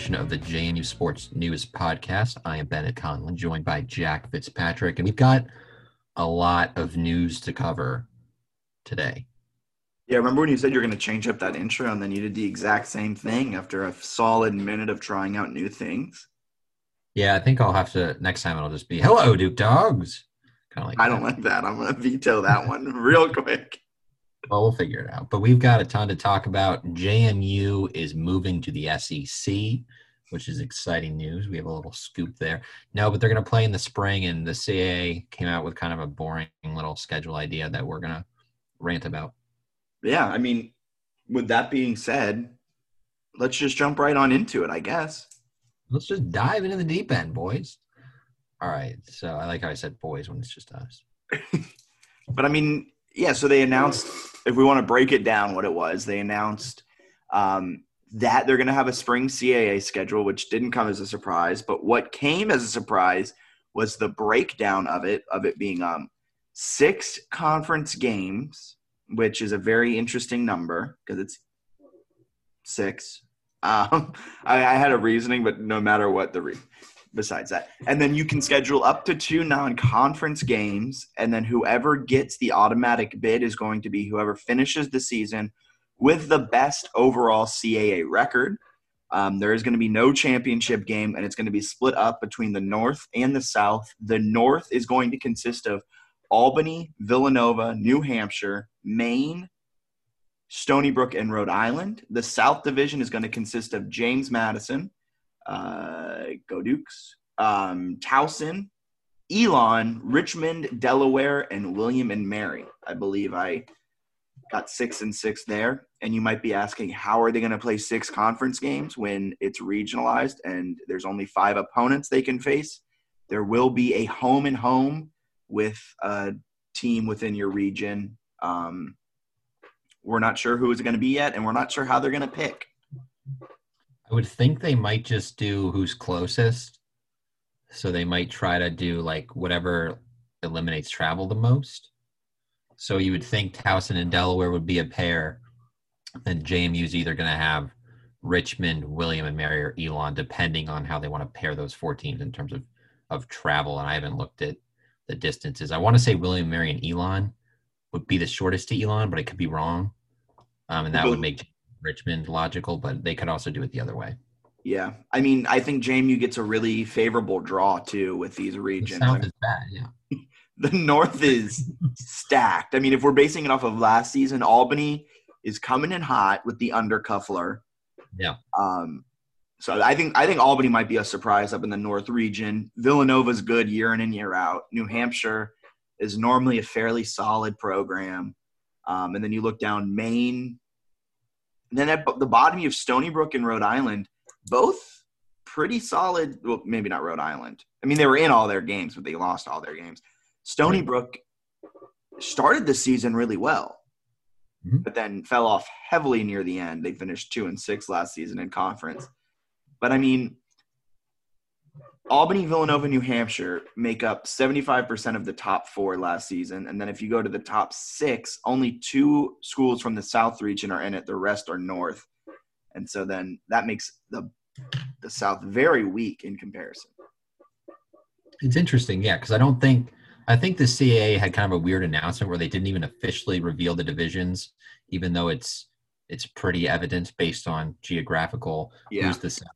Edition of the JMU Sports News Podcast. I am Bennett Conlin, joined by Jack Fitzpatrick, and we've got a lot of news to cover today. Yeah, remember when you said you're going to change up that intro and then you did the exact same thing after a solid minute of trying out new things? Yeah, I think I'll have to next time it'll just be hello, Duke Dogs. Kind of like I that. don't like that. I'm going to veto that one real quick. Well, we'll figure it out. But we've got a ton to talk about. JMU is moving to the SEC, which is exciting news. We have a little scoop there. No, but they're going to play in the spring, and the CAA came out with kind of a boring little schedule idea that we're going to rant about. Yeah, I mean, with that being said, let's just jump right on into it, I guess. Let's just dive into the deep end, boys. All right. So I like how I said boys when it's just us. but I mean, yeah, so they announced if we want to break it down what it was, they announced um, that they're going to have a spring CAA schedule, which didn't come as a surprise. But what came as a surprise was the breakdown of it, of it being um, six conference games, which is a very interesting number because it's six. Um, I, I, had a reasoning, but no matter what the re- besides that. And then you can schedule up to two non conference games. And then whoever gets the automatic bid is going to be whoever finishes the season with the best overall CAA record. Um, there is going to be no championship game, and it's going to be split up between the North and the South. The North is going to consist of Albany, Villanova, New Hampshire, Maine, Stony Brook, and Rhode Island. The South Division is going to consist of James Madison, uh, Go Dukes, um, Towson, Elon, Richmond, Delaware, and William and Mary. I believe I got six and six there. And you might be asking, how are they going to play six conference games when it's regionalized and there's only five opponents they can face? There will be a home and home with a team within your region. Um, we're not sure who it's going to be yet, and we're not sure how they're going to pick. I would think they might just do who's closest. So they might try to do like whatever eliminates travel the most. So you would think Towson and Delaware would be a pair. And JMU's either going to have Richmond, William and Mary, or Elon, depending on how they want to pair those four teams in terms of, of travel. And I haven't looked at the distances. I want to say William, Mary, and Elon would be the shortest to Elon, but I could be wrong. Um, and that would make Richmond logical, but they could also do it the other way. Yeah, I mean, I think JMU gets a really favorable draw too with these regions. The South is bad, yeah. the North is stacked. I mean, if we're basing it off of last season, Albany is coming in hot with the undercuffler. Yeah. Um, so I think I think Albany might be a surprise up in the North region. Villanova's good year in and year out. New Hampshire is normally a fairly solid program. Um, and then you look down Maine. And then at the bottom you have Stony Brook and Rhode Island, both pretty solid. Well, maybe not Rhode Island. I mean, they were in all their games, but they lost all their games. Stony Brook started the season really well, Mhm. but then fell off heavily near the end. They finished two and six last season in conference. But I mean, Albany, Villanova, New Hampshire make up 75% of the top four last season. And then if you go to the top six, only two schools from the South region are in it. The rest are North. And so then that makes the the South very weak in comparison. It's interesting, yeah, because I don't think I think the CAA had kind of a weird announcement where they didn't even officially reveal the divisions, even though it's it's pretty evident based on geographical Yeah. who's the south,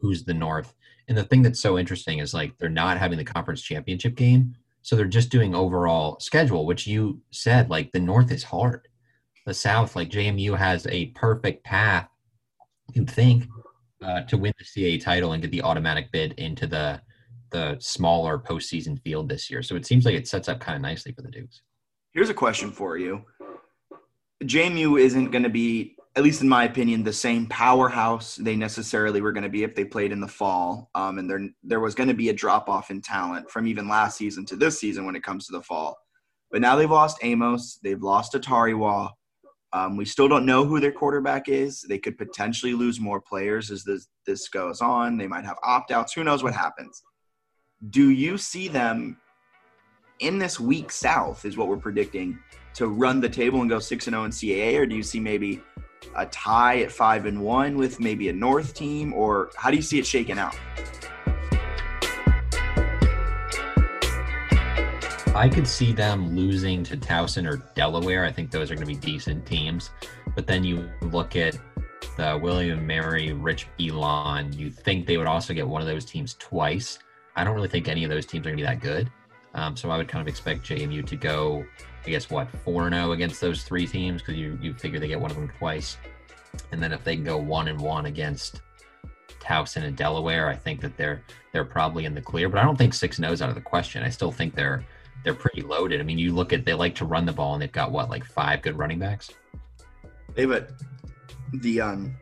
who's the north. And the thing that's so interesting is like they're not having the conference championship game, so they're just doing overall schedule, which you said like the north is hard. The south, like JMU, has a perfect path. You think uh, to win the CA title and get the automatic bid into the the smaller postseason field this year. So it seems like it sets up kind of nicely for the Dukes. Here's a question for you. JMU isn't going to be, at least in my opinion, the same powerhouse they necessarily were going to be if they played in the fall. Um, and there, there was going to be a drop off in talent from even last season to this season when it comes to the fall. But now they've lost Amos, they've lost Atariwa. Um, we still don't know who their quarterback is. They could potentially lose more players as this, this goes on. They might have opt outs. Who knows what happens? Do you see them in this weak south is what we're predicting to run the table and go 6 and 0 in CAA or do you see maybe a tie at 5 and 1 with maybe a north team or how do you see it shaking out? I could see them losing to Towson or Delaware. I think those are going to be decent teams. But then you look at the William Mary, Rich Elon, you think they would also get one of those teams twice. I don't really think any of those teams are going to be that good. Um, so I would kind of expect JMU to go, I guess, what, 4 0 against those three teams because you, you figure they get one of them twice. And then if they can go 1 and 1 against Towson and Delaware, I think that they're they're probably in the clear. But I don't think 6 0 is out of the question. I still think they're they're pretty loaded. I mean, you look at they like to run the ball and they've got what, like five good running backs? They but the um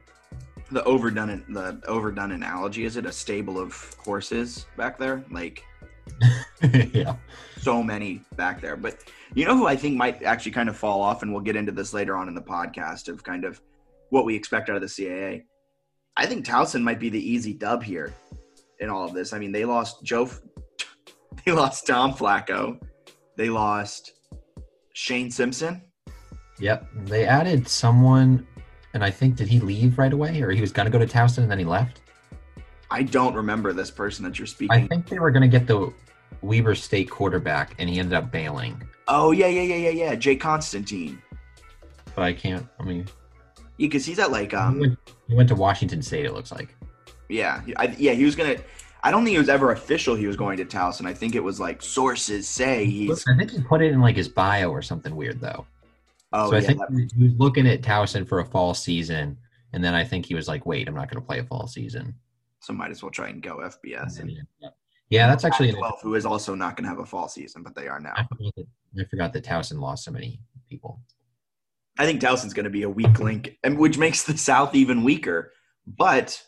the overdone the overdone analogy is it a stable of horses back there like yeah. so many back there but you know who I think might actually kind of fall off and we'll get into this later on in the podcast of kind of what we expect out of the CAA I think Towson might be the easy dub here in all of this I mean they lost Joe they lost Tom Flacco they lost Shane Simpson Yep. They added someone and I think did he leave right away or he was gonna go to Towson and then he left? I don't remember this person that you're speaking. I think they were gonna get the Weber State quarterback and he ended up bailing. Oh yeah, yeah, yeah, yeah, yeah. Jake Constantine. But I can't I mean Yeah, because he's at like he, um, went, he went to Washington State, it looks like. yeah, I, yeah. He was gonna. I don't think it was ever official. He was going to Towson. I think it was like sources say he's. I think he put it in like his bio or something weird though. Oh so I yeah, think that- he was looking at Towson for a fall season, and then I think he was like, "Wait, I'm not going to play a fall season." So might as well try and go FBS. And Yeah, that's actually. Twelve, who is also not going to have a fall season, but they are now. I forgot that I forgot that Towson lost so many people. I think Towson's going to be a weak link, and which makes the South even weaker. But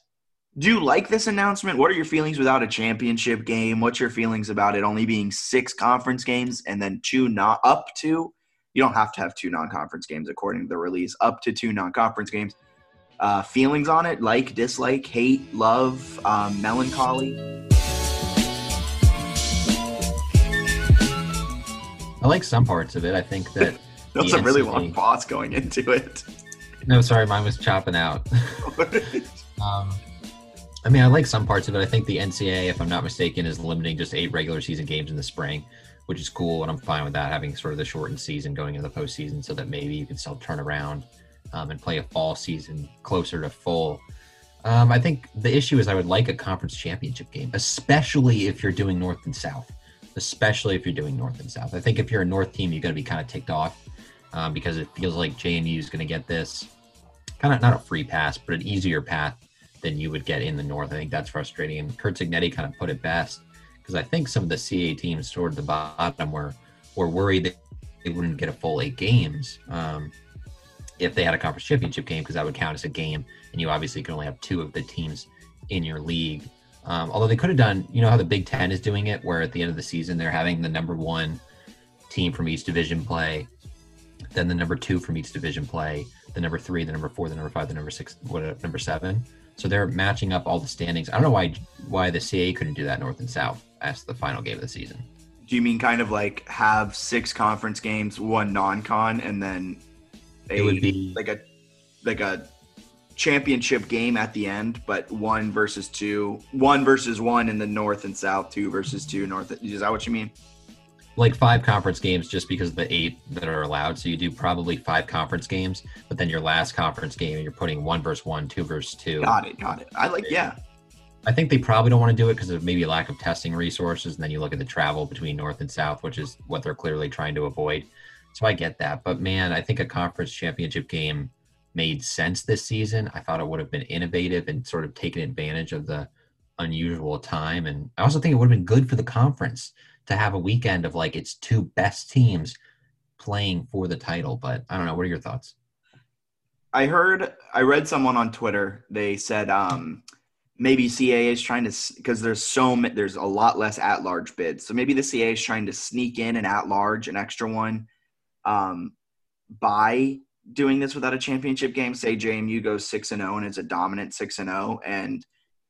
do you like this announcement? What are your feelings without a championship game? What's your feelings about it only being six conference games and then two not up to? You don't have to have two non-conference games according to the release. Up to two non-conference games. Uh, feelings on it? Like, dislike, hate, love, um, melancholy. I like some parts of it. I think that. that's a really long pause going into it. no, sorry, mine was chopping out. Um, I mean, I like some parts of it. I think the NCAA, if I'm not mistaken, is limiting just eight regular season games in the spring, which is cool, and I'm fine with that. Having sort of the shortened season going into the postseason, so that maybe you can still turn around um, and play a fall season closer to full. Um, I think the issue is I would like a conference championship game, especially if you're doing North and South. especially if you're doing North and South. I think if you're a North team, you're going to be kind of ticked off um, because it feels like JMU is going to get this kind of not a free pass, but an easier path than you would get in the North. I think that's frustrating. And Curt Cignetti kind of put it best because I think some of the CA teams toward the bottom were were worried that they wouldn't get a full eight games um, if they had a conference championship game because that would count as a game, and you obviously can only have two of the teams in your league. Um, although they could have done, you know how the Big Ten is doing it, where at the end of the season they're having the number one team from each division play, then the number two from each division play, the number three, the number four, the number five, the number six, what number seven. So they're matching up all the standings. I don't know why why the CA couldn't do that North and South as the final game of the season. Do you mean kind of like have six conference games, one non-con, and then a, It would be- like a like a championship game at the end, but one versus two, one versus one in the North and South, two versus two North. Is that what you mean? Like five conference games just because of the eight that are allowed. So you do probably five conference games, but then your last conference game you're putting one versus one, two versus two. Got it. Got it. I like. Yeah. I think they probably don't want to do it because of maybe a lack of testing resources. And then you look at the travel between North and South, which is what they're clearly trying to avoid. So I get that. But man, I think a conference championship game made sense this season. I thought it would have been innovative and sort of taken advantage of the unusual time. And I also think it would have been good for the conference to have a weekend of like its two best teams playing for the title. But I don't know. What are your thoughts? I heard. I read someone on Twitter. They said um, maybe CAA is trying to because there's so there's a lot less at large bids. So maybe the CAA is trying to sneak in an at large, an extra one, um, by doing this without a championship game. Say JMU goes six and zero and it's a dominant six and zero, and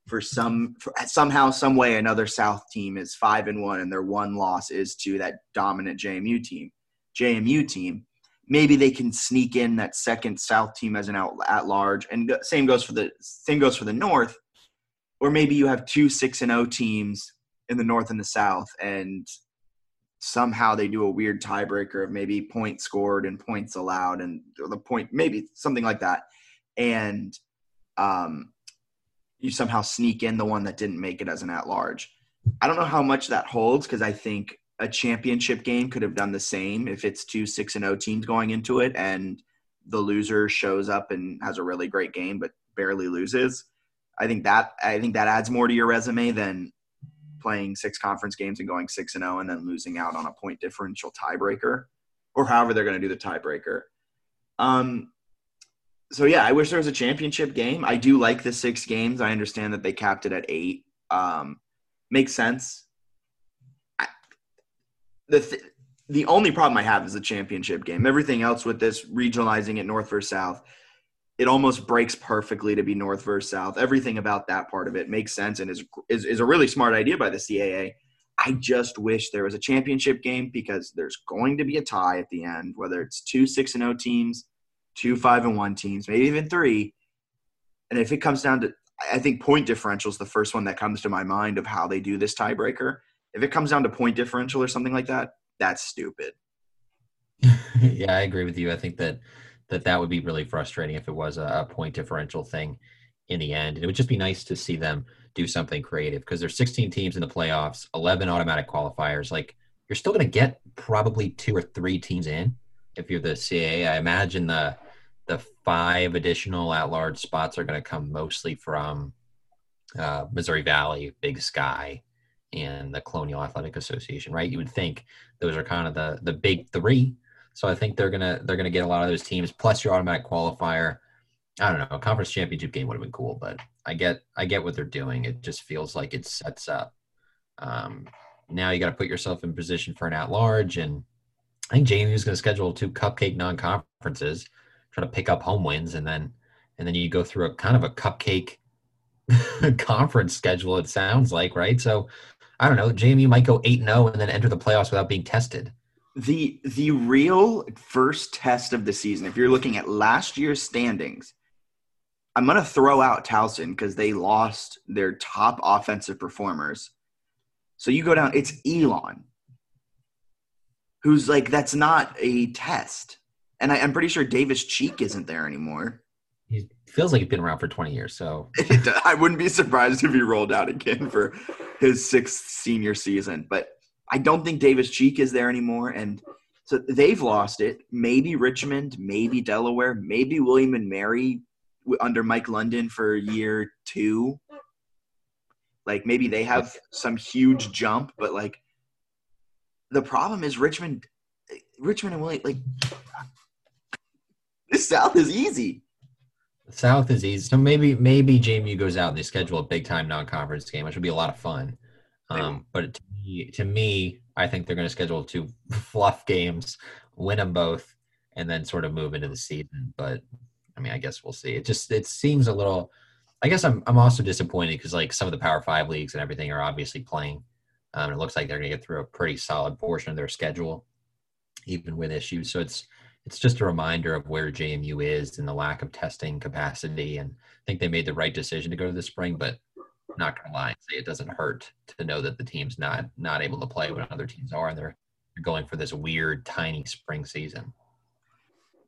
for some for, somehow some way another South team is five and one and their one loss is to that dominant JMU team. JMU team maybe they can sneak in that second South team as an out at large, and same goes for the same goes for the North, or maybe you have two six and O teams in the North and the South, and somehow they do a weird tiebreaker of maybe points scored and points allowed, and the point maybe something like that, and um, you somehow sneak in the one that didn't make it as an at large. I don't know how much that holds because I think a championship game could have done the same if it's two six and O teams going into it and the loser shows up and has a really great game but barely loses. I think that I think that adds more to your resume than playing six conference games and going six and zero and then losing out on a point differential tiebreaker or however they're going to do the tiebreaker. Um, so yeah, I wish there was a championship game. I do like the six games. I understand that they capped it at eight. Um, makes sense. I, the th- the only problem I have is the championship game. Everything else with this regionalizing it north versus south, it almost breaks perfectly to be north versus south. Everything about that part of it makes sense and is is, is a really smart idea by the CAA. I just wish there was a championship game because there's going to be a tie at the end, whether it's two six and zero teams, two five and one teams, maybe even three. And if it comes down to, I think point differential is the first one that comes to my mind of how they do this tiebreaker. If it comes down to point differential or something like that, that's stupid. yeah, I agree with you. I think that that that would be really frustrating if it was a, point differential thing in the end. And it would just be nice to see them do something creative because there's 16 teams in the playoffs, 11 automatic qualifiers. Like you're still going to get probably two or three teams in if you're the CAA. I imagine the the five additional at-large spots are going to come mostly from uh, Missouri Valley, Big Sky, and the Colonial Athletic Association, right? You would think those are kind of the the big three. So I think they're gonna they're gonna get a lot of those teams plus your automatic qualifier. I don't know, a conference championship game would have been cool, but I get I get what they're doing. It just feels like it sets up. Um, now you got to put yourself in position for an at large, and I think JMU is going to schedule two cupcake non conferences, try to pick up home wins, and then and then you go through a kind of a cupcake conference schedule. It sounds like right. So I don't know. JMU might go eight and zero and then enter the playoffs without being tested. The the real first test of the season, if you're looking at last year's standings, I'm gonna throw out Towson because they lost their top offensive performers. So you go down, it's Elon, who's like that's not a test, and I, I'm pretty sure Davis Cheek isn't there anymore. He feels like he's been around for 20 years. So I wouldn't be surprised if he rolled out again for his sixth senior season. But I don't think Davis Cheek is there anymore, and so they've lost it. Maybe Richmond, maybe Delaware, maybe William and Mary under Mike London for year two. Like maybe they have some huge jump, but like the problem is Richmond, Richmond and William. Like the South is easy. The South is easy. So maybe maybe JMU goes out and they schedule a big time non conference game, which would be a lot of fun. Um, but to me, I think they're going to schedule two fluff games, win them both, and then sort of move into the season. But I mean, I guess we'll see. It just it seems a little. I guess I'm I'm also disappointed because like some of the Power Five leagues and everything are obviously playing. Um, it looks like they're going to get through a pretty solid portion of their schedule, even with issues. So it's it's just a reminder of where JMU is and the lack of testing capacity. And I think they made the right decision to go to the spring, but not gonna lie, say it doesn't hurt to know that the team's not not able to play when other teams are, and they're, they're going for this weird tiny spring season.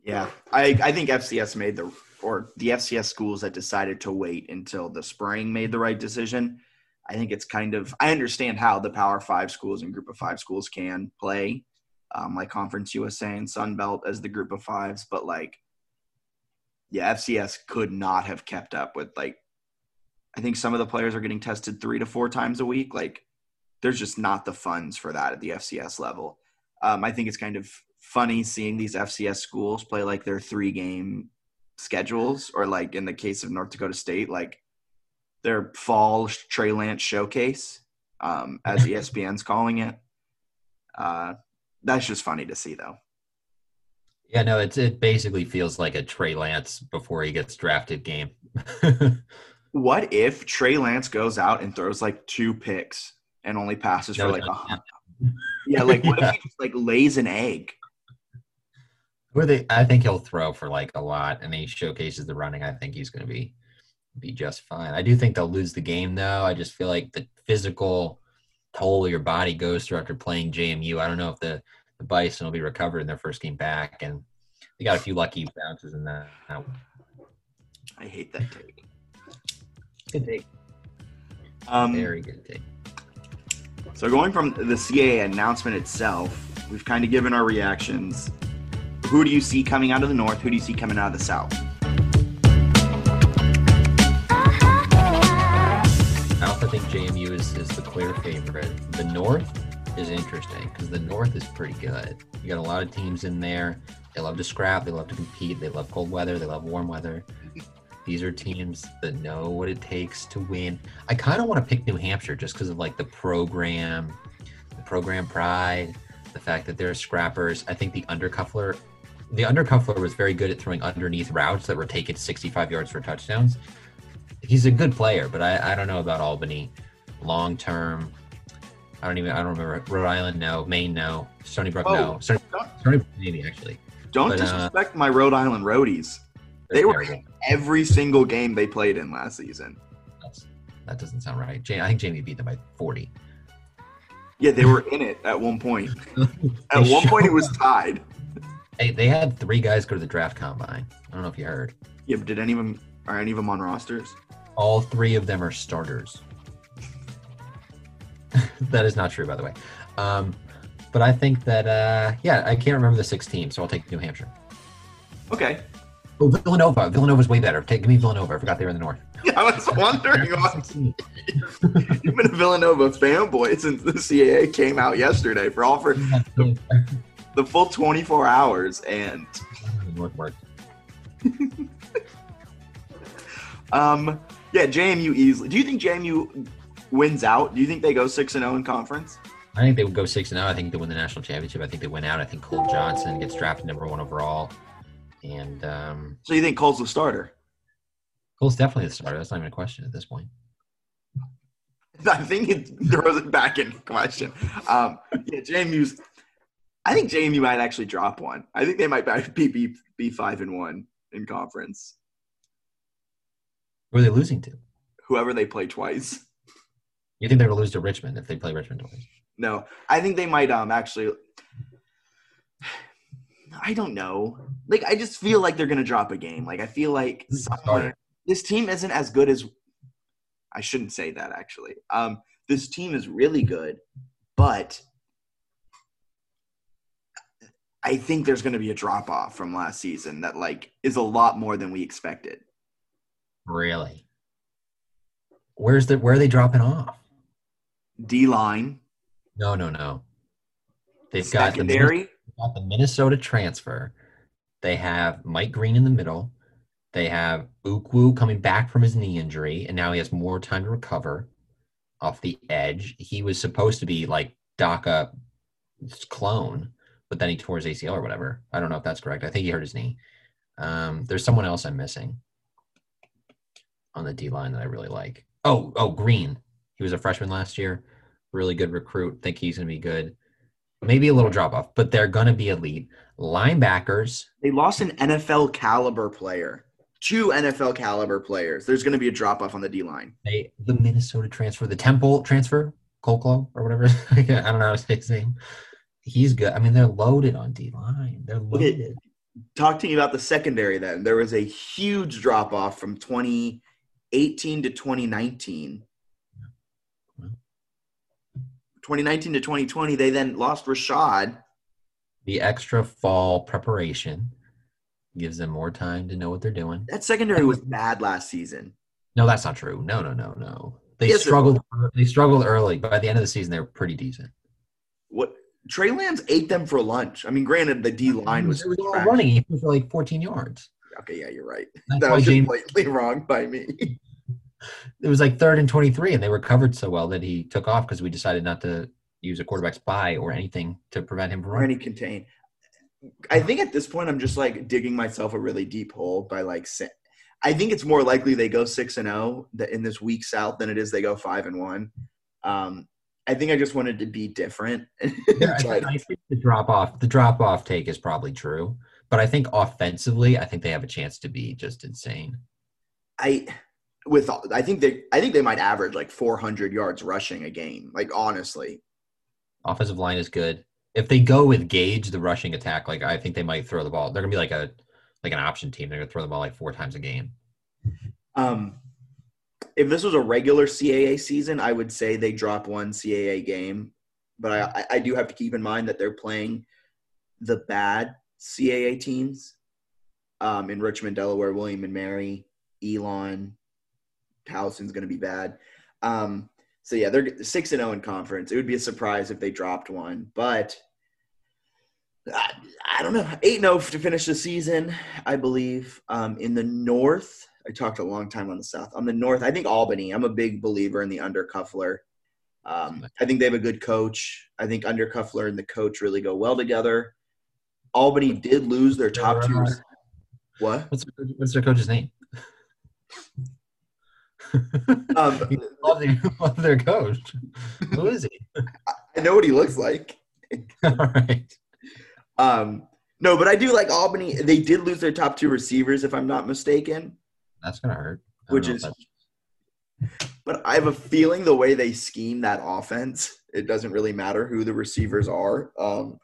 Yeah, I I think FCS made the or the FCS schools that decided to wait until the spring made the right decision. I think it's kind of I understand how the Power Five schools and Group of Five schools can play, um, like Conference USA and Sun Belt as the Group of Fives, but like, yeah, FCS could not have kept up with like. I think some of the players are getting tested three to four times a week. Like, there's just not the funds for that at the FCS level. Um, I think it's kind of funny seeing these FCS schools play like their three game schedules, or like in the case of North Dakota State, like their fall Trey Lance showcase, um, as ESPN's calling it. Uh, that's just funny to see, though. Yeah, no, it's it basically feels like a Trey Lance before he gets drafted game. what if Trey Lance goes out and throws like two picks and only passes no, for like a hundred? yeah, like what yeah. if he just like lays an egg? Where they, I think he'll throw for like a lot, and he showcases the running. I think he's going to be be just fine. I do think they'll lose the game though. I just feel like the physical toll your body goes through after playing JMU. I don't know if the the Bison will be recovered in their first game back, and they got a few lucky bounces in that. I hate that take. Good take. Um, Very good take. So going from the CAA announcement itself, we've kind of given our reactions. Who do you see coming out of the north? Who do you see coming out of the south? South, I think JMU is, is the clear favorite. The north is interesting because the north is pretty good. You got a lot of teams in there. They love to scrap. They love to compete. They love cold weather. They love warm weather. These are teams that know what it takes to win. I kind of want to pick New Hampshire just because of like the program, the program pride, the fact that they're scrappers. I think the undercuffler, the undercuffler was very good at throwing underneath routes that were taken 65 yards for touchdowns. He's a good player, but I, I don't know about Albany long term. I don't even I don't remember Rhode Island no Maine no Stony Brook oh, no Stony, Stony Brook maybe actually. Don't but, uh, disrespect uh, my Rhode Island roadies. They were in every single game they played in last season. That's, that doesn't sound right. I think Jamie beat them by 40. Yeah, they were in it at one point. at one point, it was tied. Hey, they had three guys go to the draft combine. I don't know if you heard. Yeah, but did any of them are any of them on rosters? All three of them are starters. that is not true, by the way. Um, but I think that uh, yeah, I can't remember the six teams, so I'll take New Hampshire. Okay, Oh, Villanova. Villanova's way better. Take give me Villanova. I forgot they were in the north. I was wondering. You've been a Villanova fanboy since the CAA came out yesterday for all for the, the full 24 hours and. North um. Yeah, JMU easily. Do you think JMU wins out? Do you think they go six and zero oh in conference? I think they would go six and zero. Oh. I think they win the national championship. I think they win out. I think Cole Johnson gets drafted number one overall. And um, so you think Cole's the starter? Cole's definitely the starter. That's not even a question at this point. I think it throws it back in question. Um, yeah, JMU's. I think JMU might actually drop one. I think they might be be, be five and one in conference. Who are they losing to? Whoever they play twice. You think they're gonna lose to Richmond if they play Richmond twice? No, I think they might um actually I don't know. Like I just feel like they're gonna drop a game. Like I feel like somewhere this team isn't as good as I shouldn't say that actually. Um, this team is really good, but I think there's going to be a drop off from last season that like is a lot more than we expected. Really? Where's the where are they dropping off? D line, No, no, no. They've got the, secondary. Got the Minnesota transfer. They have Mike Green in the middle. They have Ukwu coming back from his knee injury, and now he has more time to recover off the edge. He was supposed to be like Daka clone, but then he tore his ACL or whatever. I don't know if that's correct. I think he hurt his knee. Um, there's someone else I'm missing on the D line that I really like. Oh, oh, Green. He was a freshman last year. Really good recruit. Think he's going to be good. Maybe a little drop off, but they're going to be elite. Linebackers, They lost an NFL caliber player, two NFL caliber players. There's going to be a drop off on the D line. they the Minnesota transfer, the Temple transfer, Colclo or whatever. I don't know how to say his name. He's good. I mean, they're loaded on D line. They're loaded. Talk to me about the secondary then. There was a huge drop off from 2018 to 2019. Well. 2019 to 2020, they then lost Rashad. The extra fall preparation gives them more time to know what they're doing. That secondary was bad last season. No, that's not true. No, no, no, no. They Yes, struggled. They struggled early, but by the end of the season, they were pretty decent. What Trey Lance ate them for lunch. I mean, granted, the D line was, it was all running. For like 14 yards. Okay, yeah, you're right. That's That was James, blatantly wrong by me. it was like third and 23, and they were covered so well that he took off because we decided not to use a quarterback spy or anything to prevent him from or any contain. I think at this point I'm just like digging myself a really deep hole by like I think it's more likely they go six and zero in this weak south than it is they go five and one. Um, I think I just wanted to be different. Yeah, I, I think the drop off, the drop off take is probably true, but I think offensively, I think they have a chance to be just insane. I with I think they I think they might average like 400 yards rushing a game. Like honestly, Offensive line is good. If they go with Gage, the rushing attack, like I think they might throw the ball. They're gonna be like a like an option team. They're gonna throw the ball like four times a game. Um, if this was a regular CAA season, I would say they drop one CAA game, but I, I- I do have to keep in mind that they're playing the bad CAA teams um, in Richmond, Delaware, William and Mary, Elon, Towson's going to be bad. Um, so yeah, they're six and zero in conference. It would be a surprise if they dropped one, but I, I don't know. Eight zero to finish the season, I believe. Um, in the North, I talked a long time on the South. On the North, I think Albany. I'm a big believer in the Undercuffler. Um, I think they have a good coach. I think Undercuffler and the coach really go well together. Albany did lose their top two. What? What's what's their coach's name? Um, love, their, love their coach. Who is he? I know what he looks like. All right. Um, no, but I do like Albany. They did lose their top two receivers, if I'm not mistaken. That's gonna hurt. Which is- But I have a feeling the way they scheme that offense, it doesn't really matter who the receivers are. Um,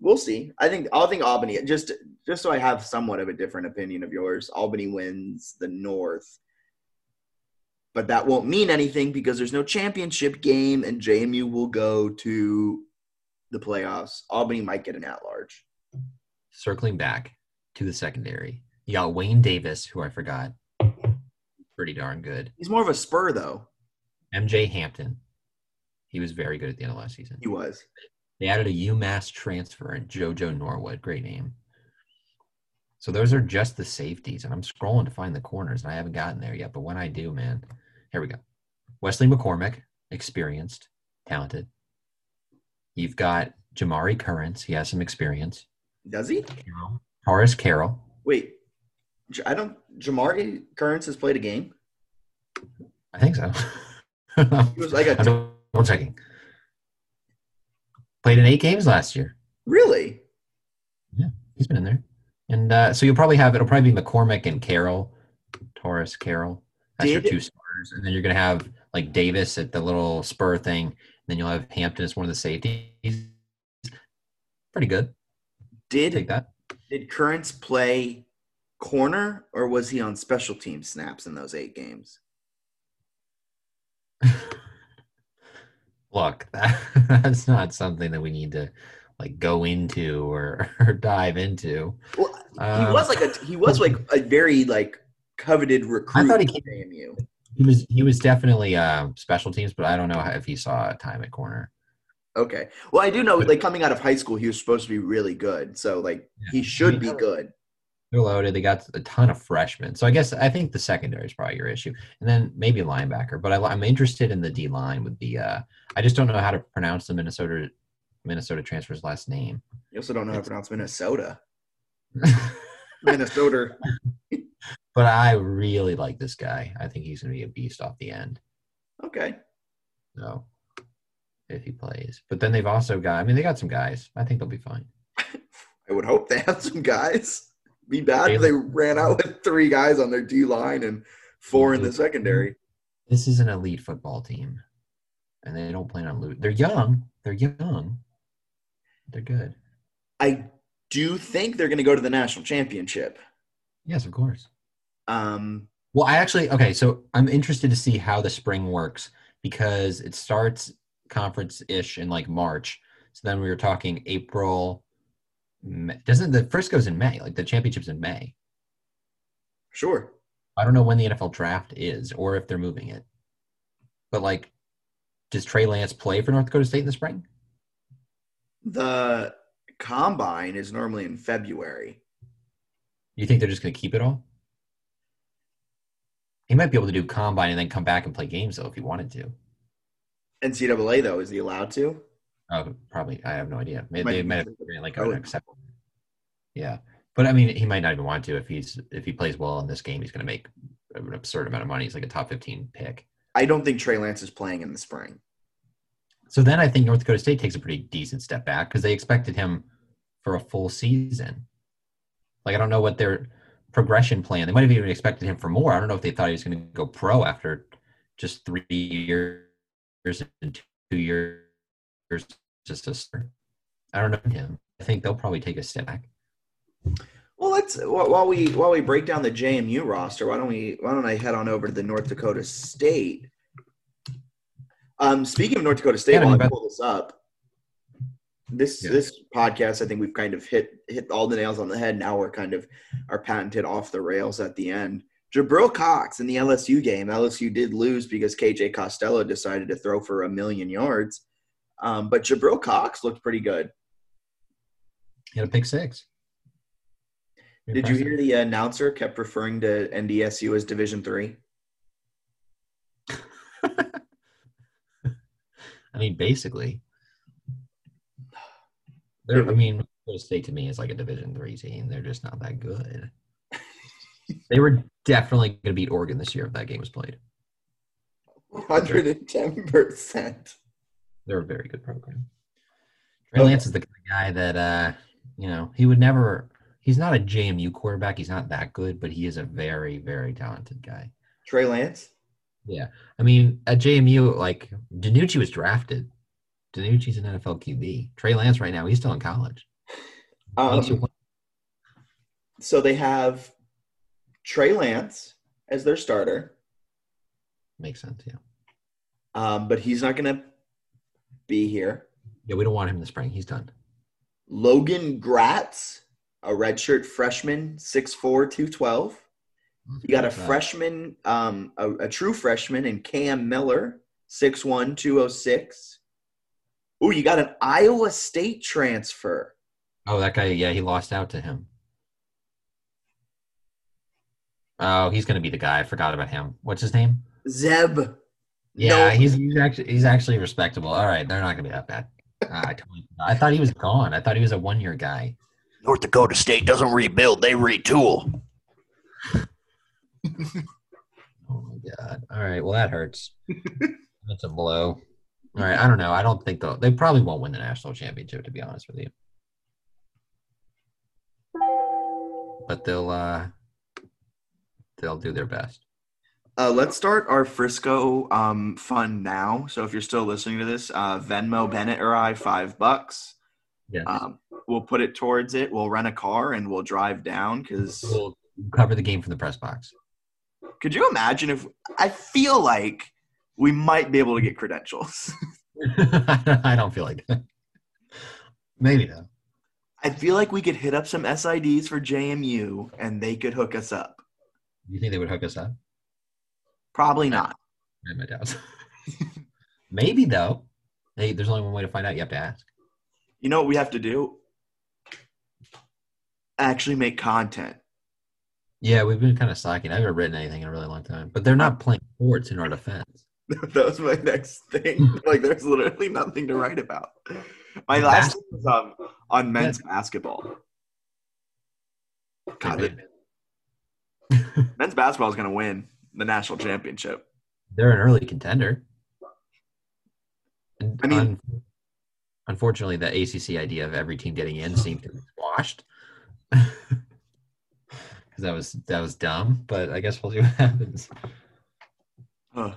we'll see. I think I think Albany just just so I have somewhat of a different opinion of yours. Albany wins the North, but that won't mean anything because there's no championship game, and JMU will go to the playoffs. Albany might get an at large. circling back to the secondary. You got Wayne Davis, who I forgot. Pretty darn good. He's more of a spur though. MJ Hampton. He was very good at the end of last season. He was. They added a UMass transfer and JoJo Norwood. Great name. So those are just the safeties. And I'm scrolling to find the corners, and I haven't gotten there yet. But when I do, man, here we go. Wesley McCormick, experienced, talented. You've got Jamari Currents. He has some experience. Does he? Carroll. Horace Carroll. Wait, I don't. Jamari Currents has played a game. I think so. He was like a I'm double checking. Played in eight games last year. really. Yeah, he's been in there. And uh, so you'll probably have it'll probably be McCormick and Carroll, Taurus Carroll. That's your two And then you're gonna have like Davis at the little spur thing. And Then you'll have Hampton as one of the safeties. Pretty good. Did Take that. did Currents play corner or was he on special team snaps in those eight games? Look, that, that's not something that we need to like go into or, or dive into. Well, he Um, was like a he was like a very like coveted recruit. I thought he came- JMU. He was he was definitely uh, special teams, but I don't know if he saw a time at corner. Okay. Well, I do know like coming out of high school, he was supposed to be really good. So like he should be good. They're loaded. They got a ton of freshmen, so I guess I think the secondary is probably your issue, and then maybe linebacker. But I, I'm interested in the D line with the. Uh, I just don't know how to pronounce the Minnesota Minnesota transfer's last name. You also don't know how to pronounce Minnesota. Minnesota. But I really like this guy. I think he's going to be a beast off the end. Okay. So if he plays, but then they've also got. I mean, they got some guys. I think they'll be fine. I would hope they have some guys. Be bad if they ran out with three guys on their D line and four in the secondary. This is an elite football team, and they don't plan on losing. They're young. They're young. They're good. I do think they're going to go to the national championship. Yes, of course. Um, Well, I actually okay. So I'm interested to see how the spring works because it starts conference ish in like March. So then we were talking April. May. Doesn't the first goes in May? Like the championship's in May. sure. I don't know when the NFL draft is or if they're moving it. But like, does Trey Lance play for North Dakota State in the spring? The combine is normally in February. You think they're just going to keep it all? He might be able to do combine and then come back and play games though if he wanted to. NCAA though, is he allowed to? Oh, probably. I have no idea. Might they might have like an accept. Yeah, but I mean, he might not even want to if he's if he plays well in this game. He's going to make an absurd amount of money. He's like a top fifteen pick. I don't think Trey Lance is playing in the spring. So then I think North Dakota State takes a pretty decent step back because they expected him for a full season. Like I don't know what their progression plan. They might have even expected him for more. I don't know if they thought he was going to go pro after just three years and two years. Just a start. I don't know him. I think they'll probably take a step back. Well, let's while we while we break down the JMU roster, why don't we why don't I head on over to the North Dakota State? Um, speaking of North Dakota State, Yeah, I while I pull this up, this Yeah. this podcast, I think we've kind of hit hit all the nails on the head. Now we're kind of are patented off the rails at the end. Jabril Cox in the LSU game. LSU did lose because KJ Costello decided to throw for a million yards. Um, but Jabril Cox looked pretty good. He had a pick six. Did you hear the announcer kept referring to NDSU as Division Three? I mean, basically, they're. I mean, North State to me is like a Division three team. They're just not that good. they were definitely going to beat Oregon this year if that game was played. Hundred and ten percent. They're a very good program. Trey Okay. Lance is the kind of guy that, uh, you know, he would never. He's not a JMU quarterback. He's not that good, but he is a very, very talented guy. Trey Lance. Yeah, I mean, at JMU, like DiNucci was drafted. DiNucci's an NFL QB. Trey Lance right now, he's still in college. Um, so they have Trey Lance as their starter, Makes sense, yeah. um, but he's not going to be here. Yeah, we don't want him in the spring. He's done. Logan Gratz, a redshirt freshman, 6'4", 212. You got a freshman, um, a, a true freshman in Cam Miller, 6'1", 206. Ooh, you got an Iowa State transfer. Oh, that guy. Yeah, he lost out to him. Oh, he's gonna be the guy. I forgot about him. What's his name? Zeb. Yeah, No. he's, he's actually he's actually respectable. All right, they're not gonna be that bad. Ah, I totally. I thought he was gone. I thought he was a one year guy. North Dakota State doesn't rebuild; they retool. Oh my god. All right. Well, that hurts. That's a blow. All right. I don't know. I don't think they'll. They probably won't win the national championship, to be honest with you. But they'll. uh They'll do their best. Uh, let's start our Frisco um, fund now. So if you're still listening to this, uh, Venmo Bennett or I five bucks. Yeah. Um, we'll put it towards it. We'll rent a car and we'll drive down. Because We'll cover the game from the press box. could you imagine if I feel like we might be able to get credentials? I don't feel like that. Maybe though. I feel like we could hit up some SIDs for JMU and they could hook us up. You think they would hook us up? Probably not. I have my doubts. Maybe though. Hey, there's only one way to find out. You have to ask. You know what we have to do? Actually make content. Yeah, we've been kind of slacking. I haven't written anything in a really long time. But they're not playing sports in our defense. that was my next thing. like there's literally nothing to write about. My last thing was um, on men's basketball. God, men's basketball is going to win the national championship. They're an early contender. And I mean- un- unfortunately, the ACC idea of every team getting in seemed to be squashed. Because that was that was dumb, but I guess we'll see what happens. Ugh.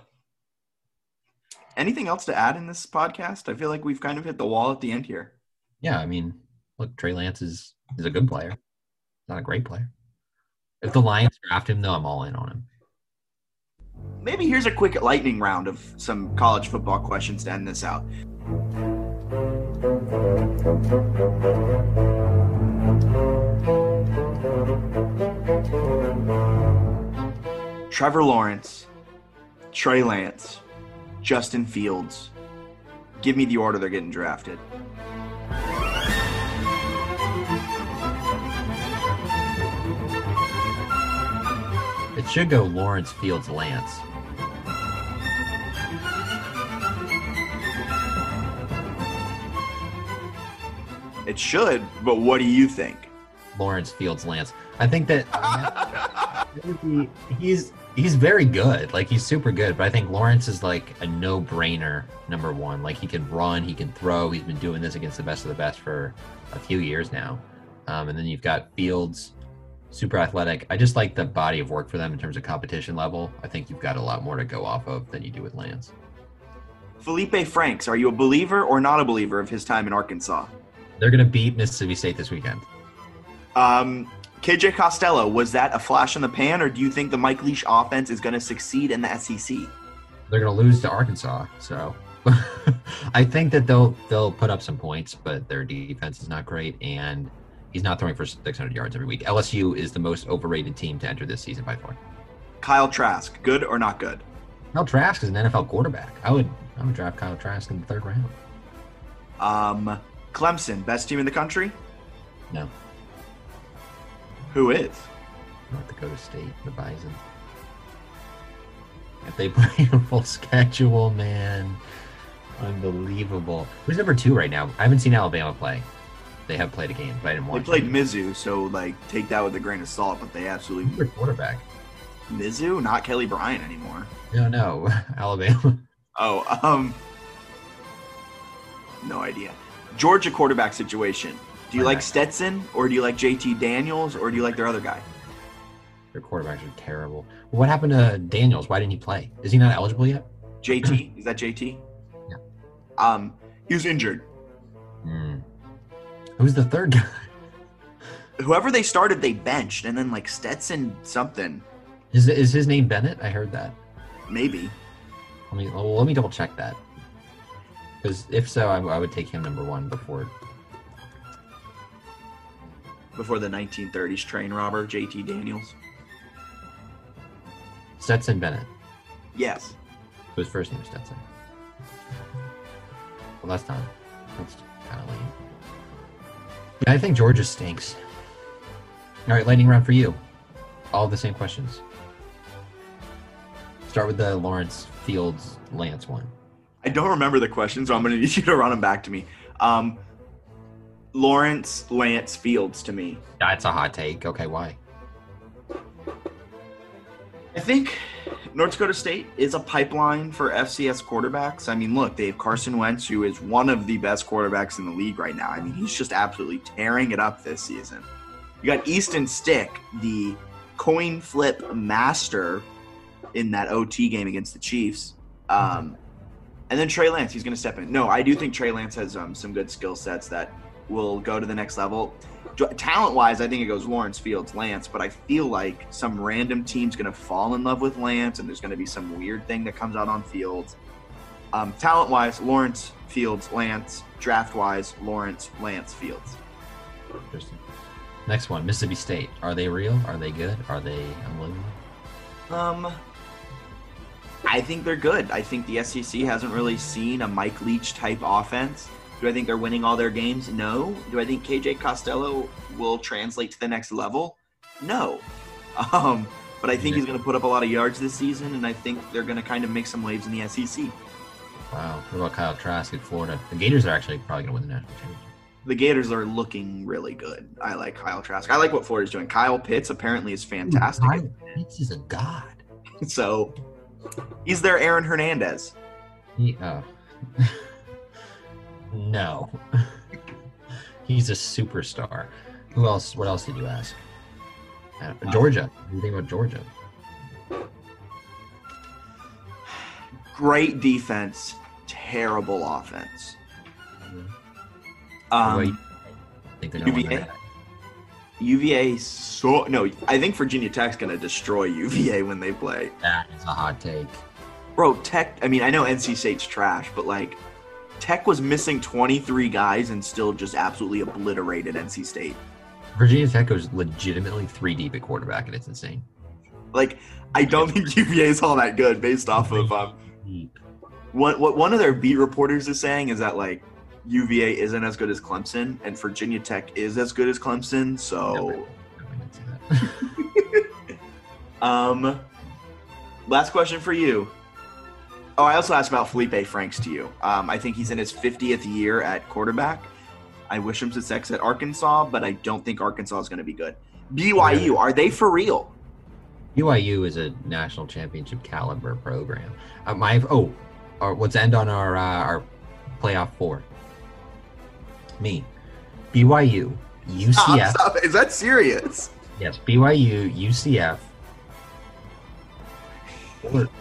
Anything else to add in this podcast? I feel like we've kind of hit the wall at the end here. Yeah, I mean, look, Trey Lance is is a good player, not a great player. If the Lions draft him, though, I'm all in on him. Maybe here's a quick lightning round of some college football questions to end this out. Trevor Lawrence, Trey Lance, Justin Fields. Give me the order they're getting drafted. It should go Lawrence Fields Lance. It should, but what do you think? Lawrence Fields Lance. I think that he- he's he's very good. Like he's super good, but I think Lawrence is like a no-brainer number one. Like he can run, he can throw. He's been doing this against the best of the best for a few years now. Um, and then you've got Fields, super athletic. I just like the body of work for them in terms of competition level. I think you've got a lot more to go off of than you do with Lance. Felipe Franks, are you a believer or not a believer of his time in Arkansas? They're gonna beat Mississippi State this weekend. Um, KJ Costello, was that a flash in the pan, or do you think the Mike Leach offense is going to succeed in the SEC? they're going to lose to Arkansas. So I think that they'll they'll put up some points, but their defense is not great, and he's not throwing for 600 yards every week. LSU is the most overrated team to enter this season by far. Kyle Trask, good or not good? Kyle Trask is an NFL quarterback. I would I would draft Kyle Trask in the third round. Um, Clemson, best team in the country? No, Who is? North Dakota State, the Bison. If they play a full schedule, man, unbelievable. Who's number two right now? I haven't seen Alabama play. They have played a game, but I didn't watch. They played. Mizzou, so like take that with a grain of salt. But they absolutely Who's their quarterback? Mizzou, not Kelly Bryant anymore. No, no, Alabama. Oh, um, no idea. Georgia quarterback situation. Do you like Stetson or do you like JT Daniels or do you like their other guy? Their quarterbacks are terrible. What happened to Daniels? Why didn't he play? Is he not eligible yet? JT, is that JT? Yeah. Um, he was injured. Hmm. Who's the third guy? Whoever they started, they benched, and then like Stetson something, Is is his name Bennett? I heard that. maybe. Let me well, let me double check that. Because if so, I, I would take him number one before. Before the 1930s train robber, JT Daniels. Stetson Bennett. Yes. Whose first name is Stetson. Well, that's not. That's kind of lame. Yeah, I think Georgia stinks. All right, lightning round for you. All the same questions. Start with the Lawrence Fields Lance one. I don't remember the question, so I'm going to need you to run them back to me. Um, Lawrence Lance Fields to me. That's a hot take. Okay, why? I think North Dakota State is a pipeline for FCS quarterbacks. I mean, look, they have Carson Wentz, who is one of the best quarterbacks in the league right now. I mean, he's just absolutely tearing it up this season. You got Easton Stick, the coin flip master in that OT game against the Chiefs. Um, and then Trey Lance, he's going to step in. No, I do think Trey Lance has um, some good skill sets that will go to the next level. Talent wise, I think it goes Lawrence Fields, Lance, but I feel like some random team's going to fall in love with Lance and there's going to be some weird thing that comes out on Fields. Um, talent wise, Lawrence, Fields, Lance. Draft wise, Lawrence, Lance, Fields. Interesting. Next one, Mississippi State. Are they real? Are they good? Are they unbelievable? Um, I think they're good. I think the SEC hasn't really seen a Mike Leach type offense. Do I think they're winning all their games? No. Do I think KJ Costello will translate to the next level? No. Um, but I think he's going to put up a lot of yards this season, and I think they're going to kind of make some waves in the SEC. Wow. What about Kyle Trask at Florida? The Gators are actually probably going to win the national championship. The Gators are looking really good. I like Kyle Trask. I like what Florida's doing. Kyle Pitts apparently is fantastic. Kyle Pitts is a god. So he's their Aaron Hernandez. He, uh, no. He's a superstar. Who else? What else did you ask? Uh, Georgia. What do you think about Georgia? Great defense, terrible offense. Do Um, you think they're going to win UVA? that? UVA so no, I think Virginia Tech's gonna destroy UVA when they play. That is a hot take. Bro, Tech. I mean, I know NC State's trash, but like, Tech was missing 23 guys and still just absolutely obliterated NC State. Virginia Tech goes legitimately three deep at quarterback, and it's insane. Like, I don't think UVA is all that good based off of um, what what one of their beat reporters is saying is that like UVA isn't as good as Clemson and Virginia Tech is as good as Clemson. So, Never- never gonna say that. um, last question for you. Oh, I also asked about Felipe Franks to you. Um, I think he's in his 50th year at quarterback. I wish him success at Arkansas, but I don't think Arkansas is going to be good. BYU, are they for real? BYU is a national championship caliber program. Uh, my oh, our, let's end on our uh, our playoff four. Me, BYU, UCF. Is that serious? Yes, BYU, UCF,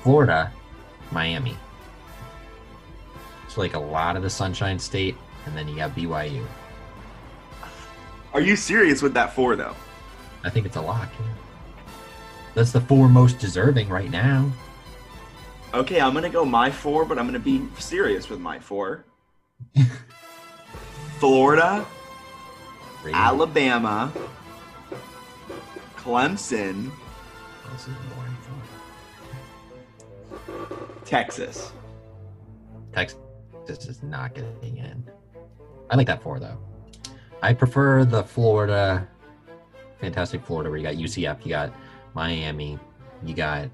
Florida, Miami. It's like a lot of the Sunshine State, and then you got BYU. Are you serious with that four though? I think it's a lock. That's the four most deserving right now. Okay, I'm gonna go my four, but I'm gonna be serious with my four. Florida. Alabama, Clemson, boring. Texas. Texas is not getting in. I like that four though. I prefer the Florida, fantastic Florida, where you got UCF, you got Miami, you got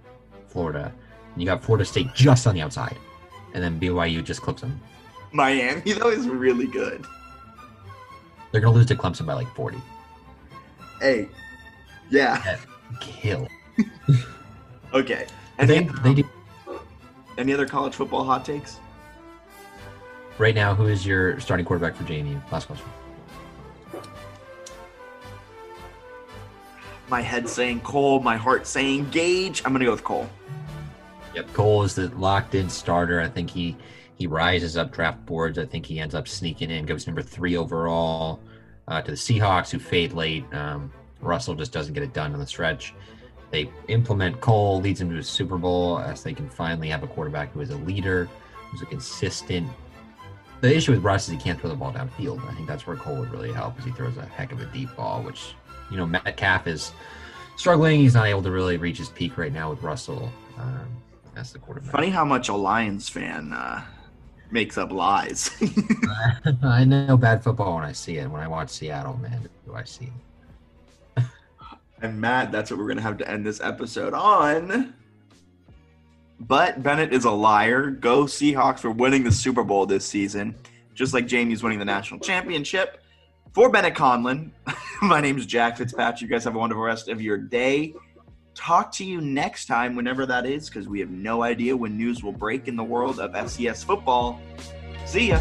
Florida, and you got Florida State just on the outside, and then BYU just clips them. Miami though is really good. They're gonna lose to Clemson by like forty. Hey, yeah. Kill. Okay. They Any, they um, do any other college football hot takes? right now. Who is your starting quarterback for JMU? Last question. My head saying Cole, my heart saying Gage. I'm gonna go with Cole. Yep. Cole is the locked in starter. I think he he rises up draft boards. I think he ends up sneaking in, goes number three overall uh, to the Seahawks, who fade late. Um, Russell just doesn't get it done on the stretch. They implement Cole, leads him to a Super Bowl as they can finally have a quarterback who is a leader, who's a consistent. The issue with Russ is he can't throw the ball downfield. I think that's where Cole would really help, because he throws a heck of a deep ball, which you know Metcalf is struggling. He's not able to really reach his peak right now with Russell um, as the quarterback. Funny how much a Lions fan uh, makes up lies. I know bad football when I see it. When I watch Seattle, man, do I see it? And Matt, that's what we're gonna have to end this episode on. But Bennett is a liar. Go Seahawks for winning the Super Bowl this season, just like JMU's winning the national championship. For Bennett Conlon, my name is Jack Fitzpatrick. You guys have a wonderful rest of your day. Talk to you next time, whenever that is, because we have no idea when news will break in the world of FCS football. See ya.